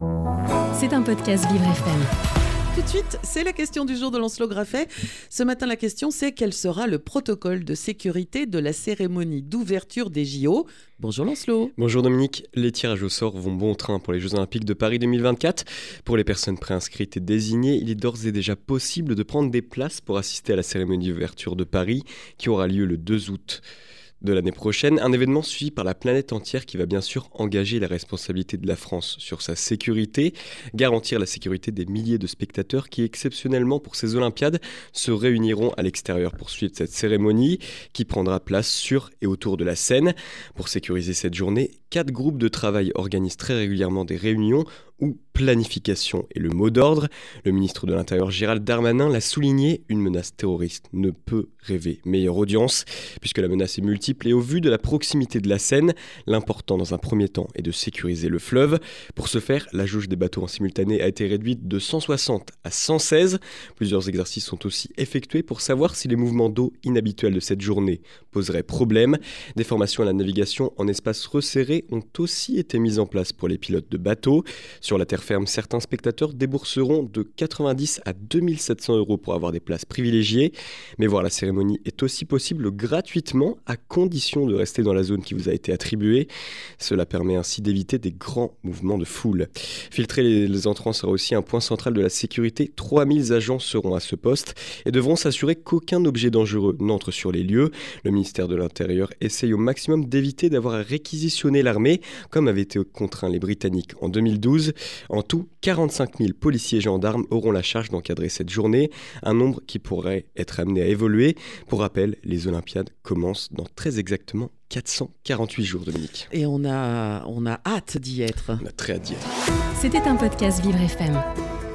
C'est un podcast Vivre FM. Tout de suite, c'est la question du jour de Lancelot Graffet. Ce matin, la question c'est quel sera le protocole de sécurité de la cérémonie d'ouverture des JO Bonjour Lancelot. Bonjour Dominique. Les tirages au sort vont bon train pour les Jeux Olympiques de Paris 2024. Pour les personnes préinscrites et désignées, il est d'ores et déjà possible de prendre des places pour assister à la cérémonie d'ouverture de Paris qui aura lieu le 2 août de l'année prochaine, un événement suivi par la planète entière qui va bien sûr engager la responsabilité de la France sur sa sécurité, garantir la sécurité des milliers de spectateurs qui exceptionnellement pour ces Olympiades se réuniront à l'extérieur pour suivre cette cérémonie qui prendra place sur et autour de la scène. Pour sécuriser cette journée, quatre groupes de travail organisent très régulièrement des réunions où planification est le mot d'ordre. Le ministre de l'Intérieur Gérald Darmanin l'a souligné, une menace terroriste ne peut rêver meilleure audience, puisque la menace est multiple et au vu de la proximité de la Seine, l'important dans un premier temps est de sécuriser le fleuve. Pour ce faire, la jauge des bateaux en simultané a été réduite de 160 à 116. Plusieurs exercices sont aussi effectués pour savoir si les mouvements d'eau inhabituels de cette journée poseraient problème. Des formations à la navigation en espace resserré ont aussi été mises en place pour les pilotes de bateaux. Sur la terre ferme, certains spectateurs débourseront de 90 à 2700 euros pour avoir des places privilégiées. Mais voir la cérémonie est aussi possible gratuitement à condition de rester dans la zone qui vous a été attribuée. Cela permet ainsi d'éviter des grands mouvements de foule. Filtrer les entrants sera aussi un point central de la sécurité. 3000 agents seront à ce poste et devront s'assurer qu'aucun objet dangereux n'entre sur les lieux. Le ministère de l'Intérieur essaye au maximum d'éviter d'avoir à réquisitionner l'armée, comme avaient été contraints les Britanniques en 2012. En tout, 45 000 policiers et gendarmes auront la charge d'encadrer cette journée, un nombre qui pourrait être amené à évoluer. Pour rappel, les Olympiades commencent dans très exactement 448 jours, Dominique. Et on a, on a hâte d'y être. On a très hâte d'y être. C'était un podcast Vivre FM.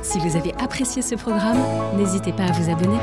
Si vous avez apprécié ce programme, n'hésitez pas à vous abonner.